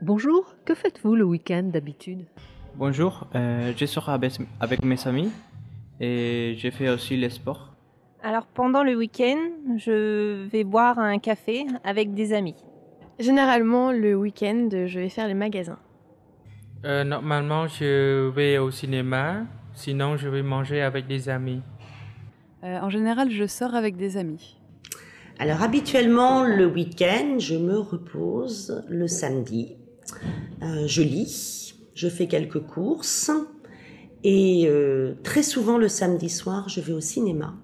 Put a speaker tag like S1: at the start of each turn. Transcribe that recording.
S1: Bonjour, que faites-vous le week-end d'habitude?
S2: Bonjour, euh, je sors avec, avec mes amis et je fais aussi le sport.
S3: Alors pendant le week-end, je vais boire un café avec des amis.
S4: Généralement, le week-end, je vais faire les magasins.
S5: Euh, normalement, je vais au cinéma, sinon je vais manger avec des amis.
S6: Euh, en général, je sors avec des amis.
S7: Alors habituellement, le week-end, je me repose le samedi. Euh, je lis, je fais quelques courses et euh, très souvent le samedi soir, je vais au cinéma.